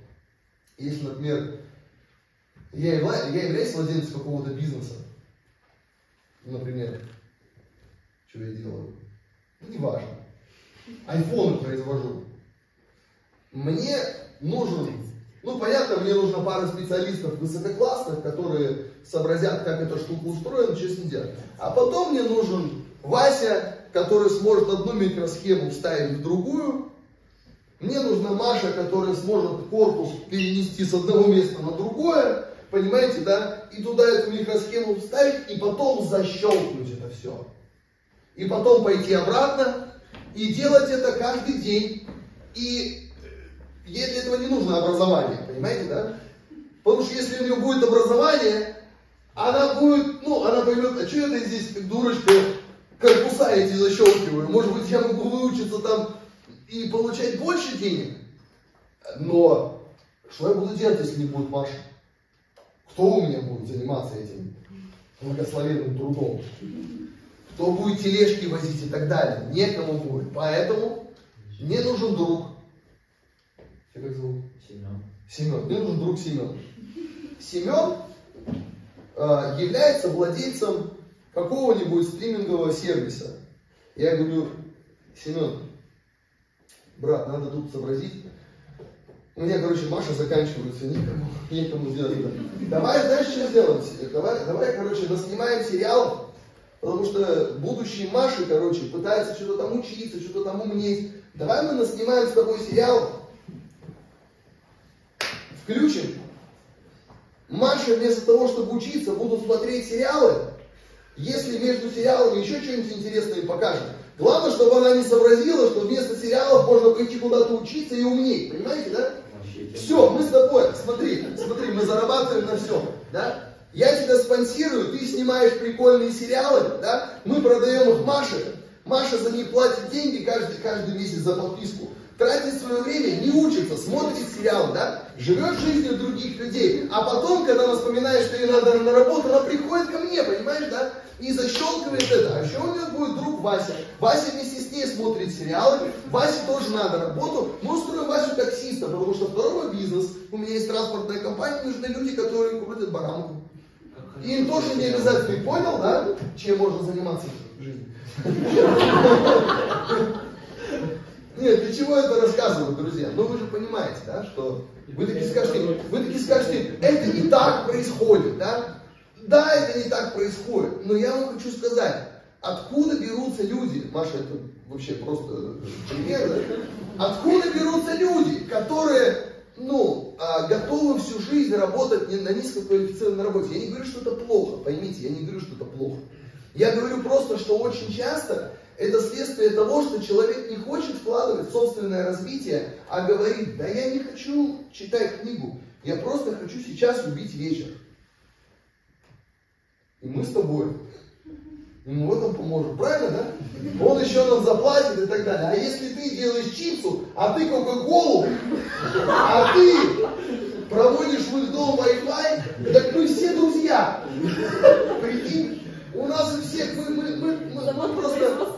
если, например, я, явля, я являюсь владельцем какого-то бизнеса. Например, что я делаю? Ну, неважно. Айфоны произвожу. Мне нужен, ну понятно, мне нужна пара специалистов высококлассных, которые сообразят, как эта штука устроена, что с ней делать. А потом мне нужен Вася, который сможет одну микросхему вставить в другую. Мне нужна Маша, которая сможет корпус перенести с одного места на другое понимаете, да, и туда эту микросхему вставить, и потом защелкнуть это все. И потом пойти обратно, и делать это каждый день. И ей для этого не нужно образование, понимаете, да? Потому что если у нее будет образование, она будет, ну, она поймет, а что я здесь, дурочка, корпуса эти защелкиваю? Может быть, я могу выучиться там и получать больше денег? Но что я буду делать, если не будет Маши? Кто у меня будет заниматься этим благословенным трудом? Кто будет тележки возить и так далее? Некому будет. Поэтому мне нужен друг. Тебя как зовут? Семен. Семен, мне нужен друг Семен. Семен э, является владельцем какого-нибудь стримингового сервиса. Я говорю, Семен, брат, надо тут сообразить. У меня, короче, Маша заканчивается, никому, некому (laughs) сделать. Давай, знаешь, что сделаем? Давай, давай, короче, наснимаем сериал, потому что будущие Маши, короче, пытаются что-то там учиться, что-то там умнеть. Давай мы наснимаем с тобой сериал, включим. Маша вместо того, чтобы учиться, будут смотреть сериалы, если между сериалами еще что-нибудь интересное покажет. Главное, чтобы она не сообразила, что вместо сериалов можно пойти куда-то учиться и умнеть. Понимаете, да? Все, мы с тобой, смотри, смотри, мы зарабатываем на всем, да? Я тебя спонсирую, ты снимаешь прикольные сериалы, да? Мы продаем их Маше. Маша за них платит деньги каждый, каждый месяц за подписку. Тратит свое время, не учится, смотрит сериалы, да? Живет жизнью других людей. А потом, когда она вспоминает, что ей надо на работу, она приходит ко мне, понимаешь, да? И защелкивает это. А еще у нее будет друг Вася. Вася вместе с ней смотрит сериалы. Васе тоже надо работу. Мы устроим Васю таксиста, потому что второй бизнес. У меня есть транспортная компания, нужны люди, которые крутят баранку. И им тоже не обязательно, ты понял, да, чем можно заниматься в жизни? Нет, для чего это рассказываю, друзья? Ну вы же понимаете, да, что вы таки скажете, вы таки скажете, это не так происходит, да? Да, это не так происходит, но я вам хочу сказать, откуда берутся люди, Маша, это вообще просто пример, да? Откуда берутся люди, которые, ну, а, готовы всю жизнь работать на низкоквалифицированной работе? Я не говорю, что это плохо, поймите, я не говорю, что это плохо. Я говорю просто, что очень часто это следствие того, что человек не хочет вкладывать в собственное развитие, а говорит, да я не хочу читать книгу, я просто хочу сейчас убить вечер. И мы с тобой ему в этом поможем. Правильно, да? Он еще нам заплатит и так далее. А если ты делаешь чипсу, а ты Кока-Колу, а ты проводишь в их дом Wi-Fi, так мы все друзья. Прикинь, у нас у всех, мы, мы, мы, мы, мы просто,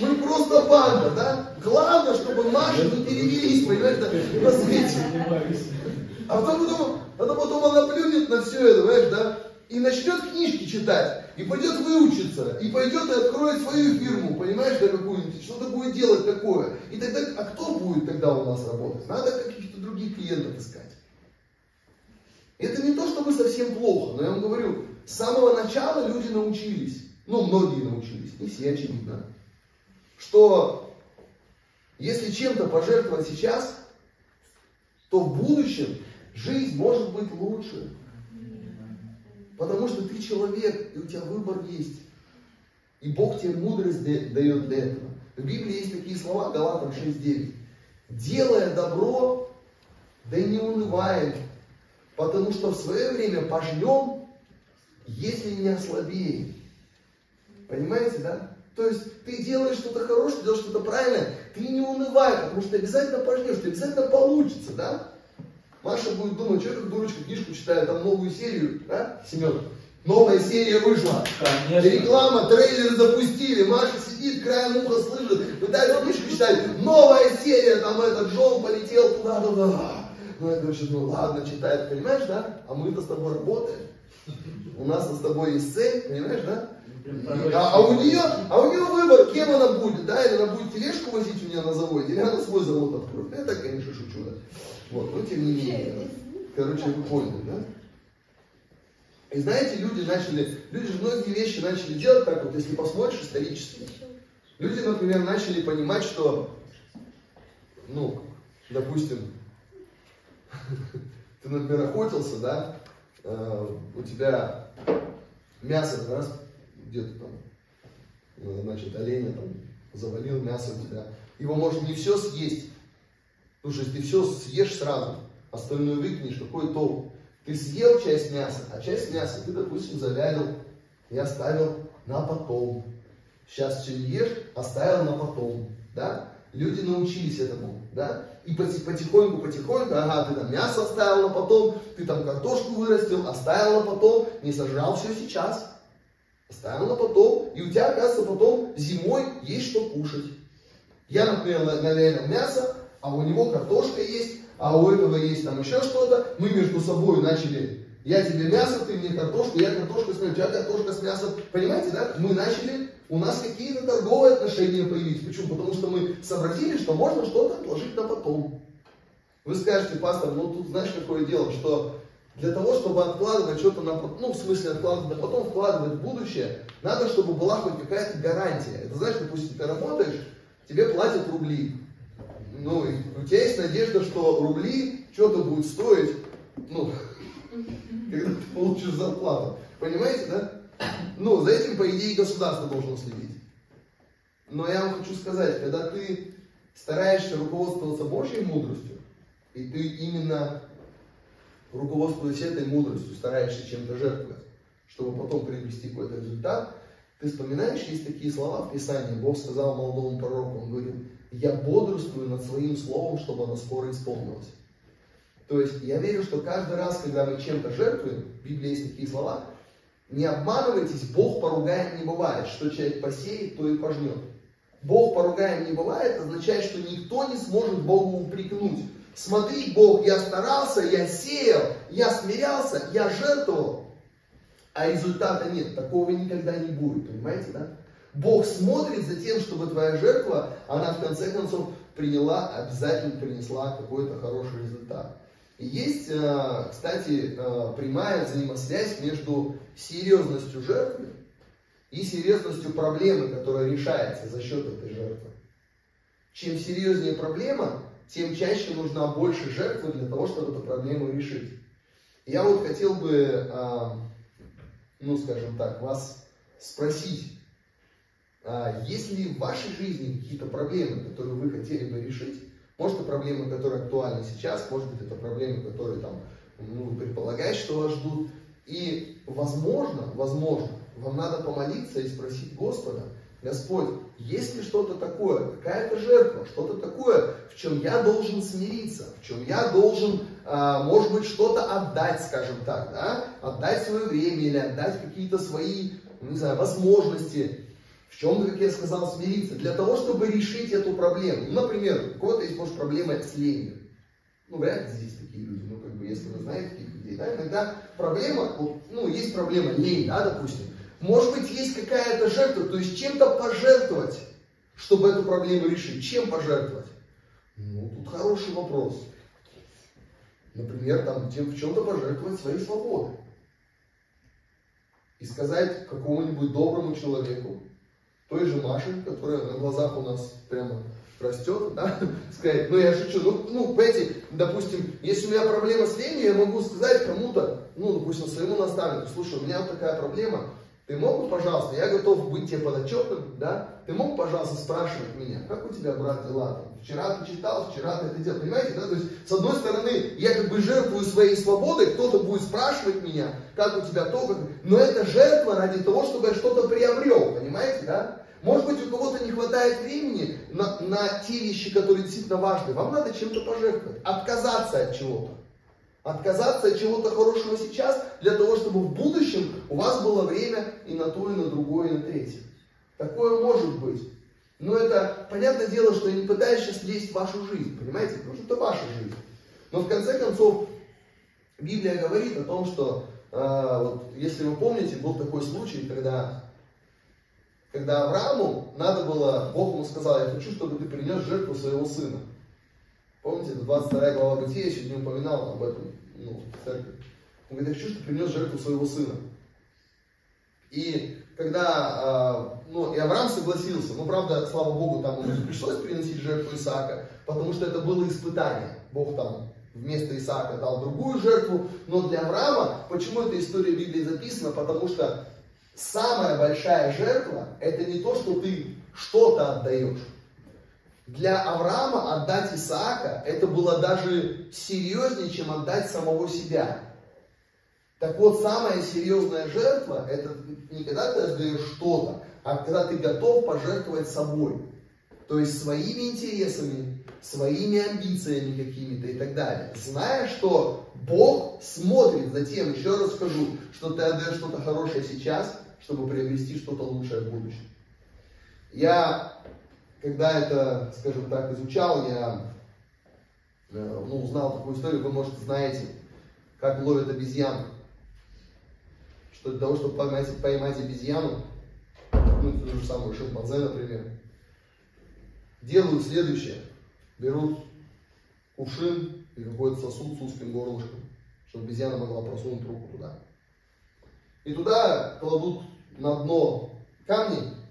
мы просто банда, да? Главное, чтобы Маши не перевелись, понимаешь, на свете. А потом, потом, а потом она плюнет на все это, понимаешь, да? и начнет книжки читать, и пойдет выучиться, и пойдет и откроет свою фирму, понимаешь, да, какую-нибудь, что-то будет делать такое. И тогда, а кто будет тогда у нас работать? Надо каких-то других клиентов искать. Это не то, чтобы совсем плохо, но я вам говорю, с самого начала люди научились, ну, многие научились, не все, очевидно, что если чем-то пожертвовать сейчас, то в будущем жизнь может быть лучше. Потому что ты человек, и у тебя выбор есть. И Бог тебе мудрость дает для этого. В Библии есть такие слова, Галатам 6.9. Делая добро, да и не унываем, потому что в свое время пожнем, если не ослабеем. Понимаете, да? То есть ты делаешь что-то хорошее, делаешь что-то правильное, ты не унывай, потому что ты обязательно пожнешь, ты обязательно получится, да? Маша будет думать, что как дурочка книжку читаю, там новую серию, да, Семен? Новая серия вышла. Конечно. Реклама, трейлер запустили. Маша сидит, краем уха слышит, пытается книжку читать. Новая серия, там этот Джон полетел туда-туда. Ну, я говорю, ну ладно, читает, понимаешь, да? А мы-то с тобой работаем. У нас с тобой есть цель, понимаешь, да? А, а, у нее, а у нее выбор, кем она будет, да, или она будет тележку возить у меня на заводе, или она свой завод откроет. Я так, конечно, шучу, да. Вот, но тем не менее. Короче, вы поняли, да? И знаете, люди начали, люди же многие вещи начали делать так вот, если посмотришь исторически. Люди, например, начали понимать, что, ну, допустим, (laughs) ты, например, охотился, да, э, у тебя мясо раз где-то там, э, значит, оленя там завалил мясо у тебя. Его можно не все съесть, Потому что если ты все съешь сразу, остальное выкинешь, какой толк? Ты съел часть мяса, а часть мяса ты, допустим, завялил и оставил на потом. Сейчас все ешь, оставил на потом. Да? Люди научились этому. Да? И потихоньку, потихоньку, ага, ты там мясо оставил на потом, ты там картошку вырастил, оставил на потом, не сожрал все сейчас. Оставил на потом, и у тебя, оказывается, потом зимой есть что кушать. Я, например, навялил мясо, а у него картошка есть, а у этого есть там еще что-то, мы между собой начали, я тебе мясо, ты мне картошку, я картошку с мясом, у тебя картошка с мясом, понимаете, да? Мы начали, у нас какие-то торговые отношения появились. Почему? Потому что мы сообразили, что можно что-то отложить на потом. Вы скажете, пастор, ну тут знаешь, какое дело, что для того, чтобы откладывать что-то на ну в смысле откладывать на потом, вкладывать в будущее, надо, чтобы была хоть какая-то гарантия. Это знаешь, допустим, ты работаешь, тебе платят рубли. Ну, и у тебя есть надежда, что рубли что-то будет стоить, ну, (laughs) когда ты получишь зарплату. Понимаете, да? Ну, за этим, по идее, государство должно следить. Но я вам хочу сказать, когда ты стараешься руководствоваться Божьей мудростью, и ты именно руководствуясь этой мудростью, стараешься чем-то жертвовать, чтобы потом привести какой-то результат, ты вспоминаешь, есть такие слова в Писании, Бог сказал молодому пророку, он говорит, я бодрствую над своим словом, чтобы оно скоро исполнилось. То есть я верю, что каждый раз, когда мы чем-то жертвуем, в Библии есть такие слова, не обманывайтесь, Бог поругаем не бывает. Что человек посеет, то и пожнет. Бог поругаем не бывает, означает, что никто не сможет Богу упрекнуть. Смотри, Бог, я старался, я сеял, я смирялся, я жертвовал, а результата нет. Такого никогда не будет, понимаете, да? Бог смотрит за тем, чтобы твоя жертва, она в конце концов приняла, обязательно принесла какой-то хороший результат. И есть, э, кстати, э, прямая взаимосвязь между серьезностью жертвы и серьезностью проблемы, которая решается за счет этой жертвы. Чем серьезнее проблема, тем чаще нужна больше жертвы для того, чтобы эту проблему решить. Я вот хотел бы, а, ну скажем так, вас спросить, а, есть ли в вашей жизни какие-то проблемы, которые вы хотели бы решить? Может, это проблемы, которые актуальны сейчас, может быть, это проблемы, которые там, ну, вы предполагаете, что вас ждут. И, возможно, возможно, вам надо помолиться и спросить Господа, Господь, есть ли что-то такое, какая-то жертва, что-то такое, в чем я должен смириться, в чем я должен, а, может быть, что-то отдать, скажем так, да? отдать свое время или отдать какие-то свои, не знаю, возможности, в чем-то, как я сказал, смириться, для того, чтобы решить эту проблему. Ну, например, у кого-то есть, может, проблема с ленью. Ну, вряд ли здесь такие люди, ну, как бы, если вы знаете таких людей, да, иногда проблема, ну, есть проблема лень, да, допустим, может быть, есть какая-то жертва, то есть чем-то пожертвовать, чтобы эту проблему решить. Чем пожертвовать? Ну, тут хороший вопрос. Например, там, в чем-то пожертвовать своей свободой. И сказать какому-нибудь доброму человеку, той же Маше, которая на глазах у нас прямо растет, да, (laughs) сказать, ну я шучу, ну, ну, понимаете, допустим, если у меня проблема с ленью, я могу сказать кому-то, ну, допустим, своему наставнику, слушай, у меня вот такая проблема, ты мог бы, пожалуйста, я готов быть тебе подотчетным, да? Ты мог, пожалуйста, спрашивать меня, как у тебя, брат, дела? Вчера ты читал, вчера ты это делал, понимаете, да? То есть, с одной стороны, я как бы жертвую своей свободой, кто-то будет спрашивать меня, как у тебя то, как... Но это жертва ради того, чтобы я что-то приобрел, понимаете, да? Может быть, у кого-то не хватает времени на, на те вещи, которые действительно важны. Вам надо чем-то пожертвовать, отказаться от чего-то. Отказаться от чего-то хорошего сейчас, для того, чтобы в будущем у вас было время и на то, и на другое, и на третье. Такое может быть. Но это, понятное дело, что я не пытаюсь сейчас лезть в вашу жизнь, понимаете? Потому что это ваша жизнь. Но в конце концов, Библия говорит о том, что, э, вот, если вы помните, был такой случай, когда, когда Аврааму надо было, Бог ему сказал, я хочу, чтобы ты принес жертву своего сына. Помните, это 22 глава Бытия, я сегодня упоминал об этом ну, в церкви. Он говорит, я хочу, чтобы принес жертву своего сына. И когда, а, ну, и Авраам согласился, ну, правда, слава Богу, там ему пришлось приносить жертву Исаака, потому что это было испытание. Бог там вместо Исаака дал другую жертву, но для Авраама, почему эта история в Библии записана? Потому что самая большая жертва, это не то, что ты что-то отдаешь, для Авраама отдать Исаака, это было даже серьезнее, чем отдать самого себя. Так вот, самая серьезная жертва, это не когда ты отдаешь что-то, а когда ты готов пожертвовать собой. То есть своими интересами, своими амбициями какими-то и так далее. Зная, что Бог смотрит за тем, еще раз скажу, что ты отдаешь что-то хорошее сейчас, чтобы приобрести что-то лучшее в будущем. Я когда это, скажем так, изучал, я э, ну, узнал такую историю, вы, может, знаете, как ловят обезьян. Что для того, чтобы поймать, поймать обезьяну, ну, то же самое шимпанзе, например, делают следующее. Берут кувшин и какой-то сосуд с узким горлышком, чтобы обезьяна могла просунуть руку туда. И туда кладут на дно камни,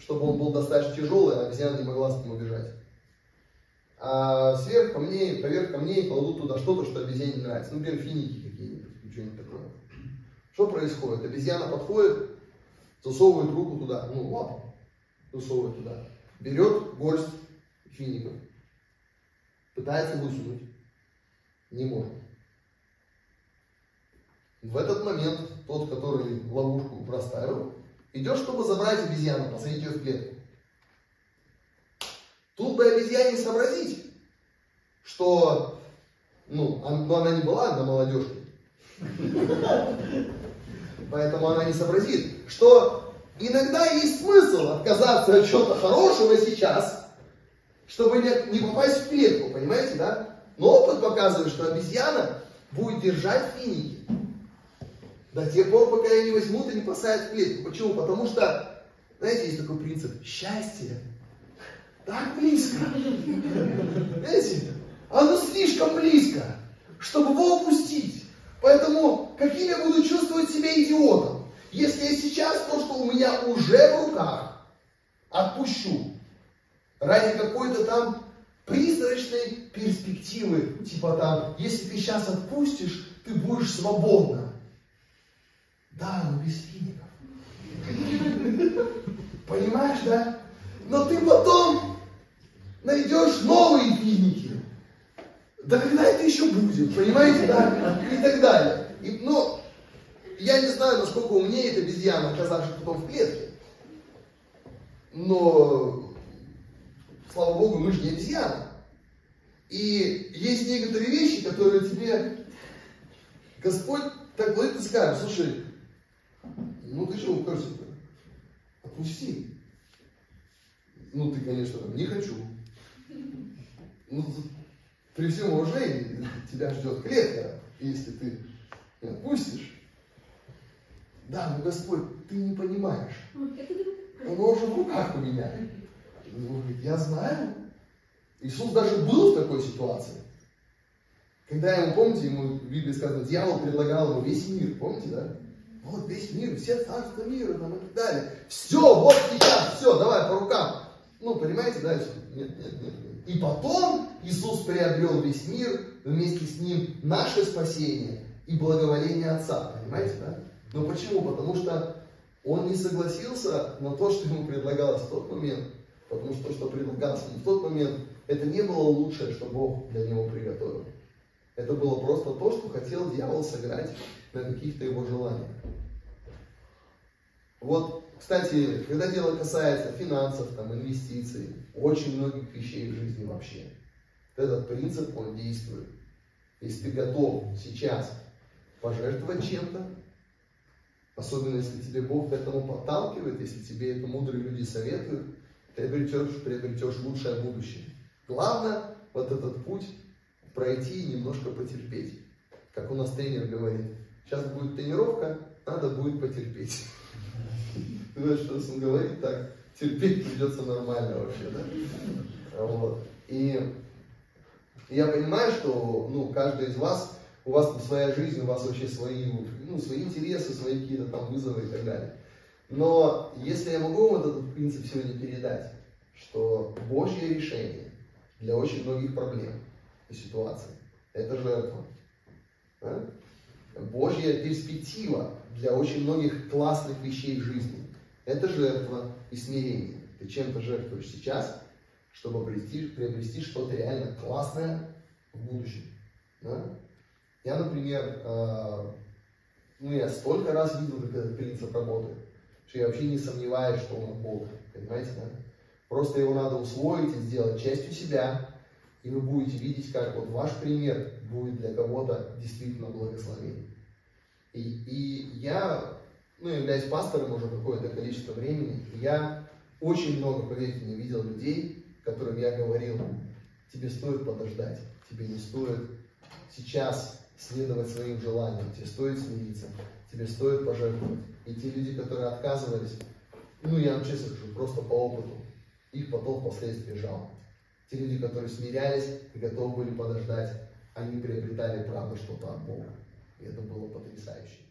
чтобы он был достаточно тяжелый, а обезьяна не могла с ним убежать. А сверх камней, поверх камней кладут туда что-то, что обезьяне не нравится. Ну, например, финики какие-нибудь, что-нибудь такое. Что происходит? Обезьяна подходит, засовывает руку туда, ну, лапу, засовывает туда, берет горсть фиников, пытается высунуть, не может. В этот момент тот, который ловушку проставил, идет, чтобы забрать обезьяну, посадить ее в клетку. Тут бы обезьяне сообразить, что, ну, ну она не была на молодежке, поэтому она не сообразит, что иногда есть смысл отказаться от чего-то хорошего сейчас, чтобы не, не попасть в клетку, понимаете, да? Но опыт показывает, что обезьяна будет держать финики до тех пор, пока ее не возьмут и не посадят в клетку. Почему? Потому что, знаете, есть такой принцип, счастье так близко. Знаете, оно слишком близко, чтобы его упустить. Поэтому каким я буду чувствовать себя идиотом, если я сейчас то, что у меня уже в руках, отпущу ради какой-то там призрачной перспективы, типа там, если ты сейчас отпустишь, ты будешь свободна. Да, но без фиников. Понимаешь, да? Но ты потом найдешь новые финики. Да когда это еще будет, понимаете, да? И так далее. И, ну, я не знаю, насколько умнее эта обезьяна, оказавшись потом в клетке. Но, слава богу, мы же не обезьяна. И есть некоторые вещи, которые тебе Господь так говорит и скажет, слушай, ну ты что упрешься Отпусти. Ну ты, конечно, не хочу. Ну, при всем уважении тебя ждет клетка, если ты отпустишь. Да, но Господь, ты не понимаешь. Оно уже в руках у меня. Он я знаю. Иисус даже был в такой ситуации. Когда ему, помните, ему в Библии сказано, дьявол предлагал ему весь мир, помните, да? Вот весь мир, все царства мира там, и так далее. Все, вот сейчас, все, давай по рукам. Ну, понимаете, да? Нет, нет, нет. И потом Иисус приобрел весь мир, вместе с ним наше спасение и благоволение Отца. Понимаете, да? Но почему? Потому что он не согласился на то, что ему предлагалось в тот момент. Потому что то, что предлагалось ему в тот момент, это не было лучшее, что Бог для него приготовил. Это было просто то, что хотел дьявол сыграть на каких-то его желаниях. Вот, кстати, когда дело касается финансов, там, инвестиций, очень многих вещей в жизни вообще, этот принцип, он действует. Если ты готов сейчас пожертвовать чем-то, особенно если тебе Бог к этому подталкивает, если тебе это мудрые люди советуют, ты обретешь, приобретешь лучшее будущее. Главное вот этот путь пройти и немножко потерпеть. Как у нас тренер говорит, сейчас будет тренировка, надо будет потерпеть. Ты (laughs) знаешь, что он говорит так, терпеть придется нормально вообще, да? Вот. И я понимаю, что ну, каждый из вас, у вас там своя жизнь, у вас вообще свои, ну, свои интересы, свои какие-то там вызовы и так далее. Но если я могу вам этот принцип сегодня передать, что Божье решение для очень многих проблем и ситуаций – это жертва. Да? Божья перспектива для очень многих классных вещей в жизни – это жертва и смирение. Ты чем-то жертвуешь сейчас, чтобы приобрести, приобрести что-то реально классное в будущем. Да? Я, например, э, ну я столько раз видел, как этот принцип работает, что я вообще не сомневаюсь, что он от Бога. Понимаете, да? Просто его надо усвоить и сделать частью себя, и вы будете видеть, как вот ваш пример будет для кого-то действительно благословением. И, и я, ну, являюсь пастором уже какое-то количество времени, я очень много, поверьте мне, видел людей, которым я говорил, тебе стоит подождать, тебе не стоит сейчас следовать своим желаниям, тебе стоит смириться, тебе стоит пожертвовать. И те люди, которые отказывались, ну я вам честно скажу, просто по опыту, их потом впоследствии жалко. Те люди, которые смирялись и готовы были подождать, они приобретали правда что-то от Бога. И это было потрясающе.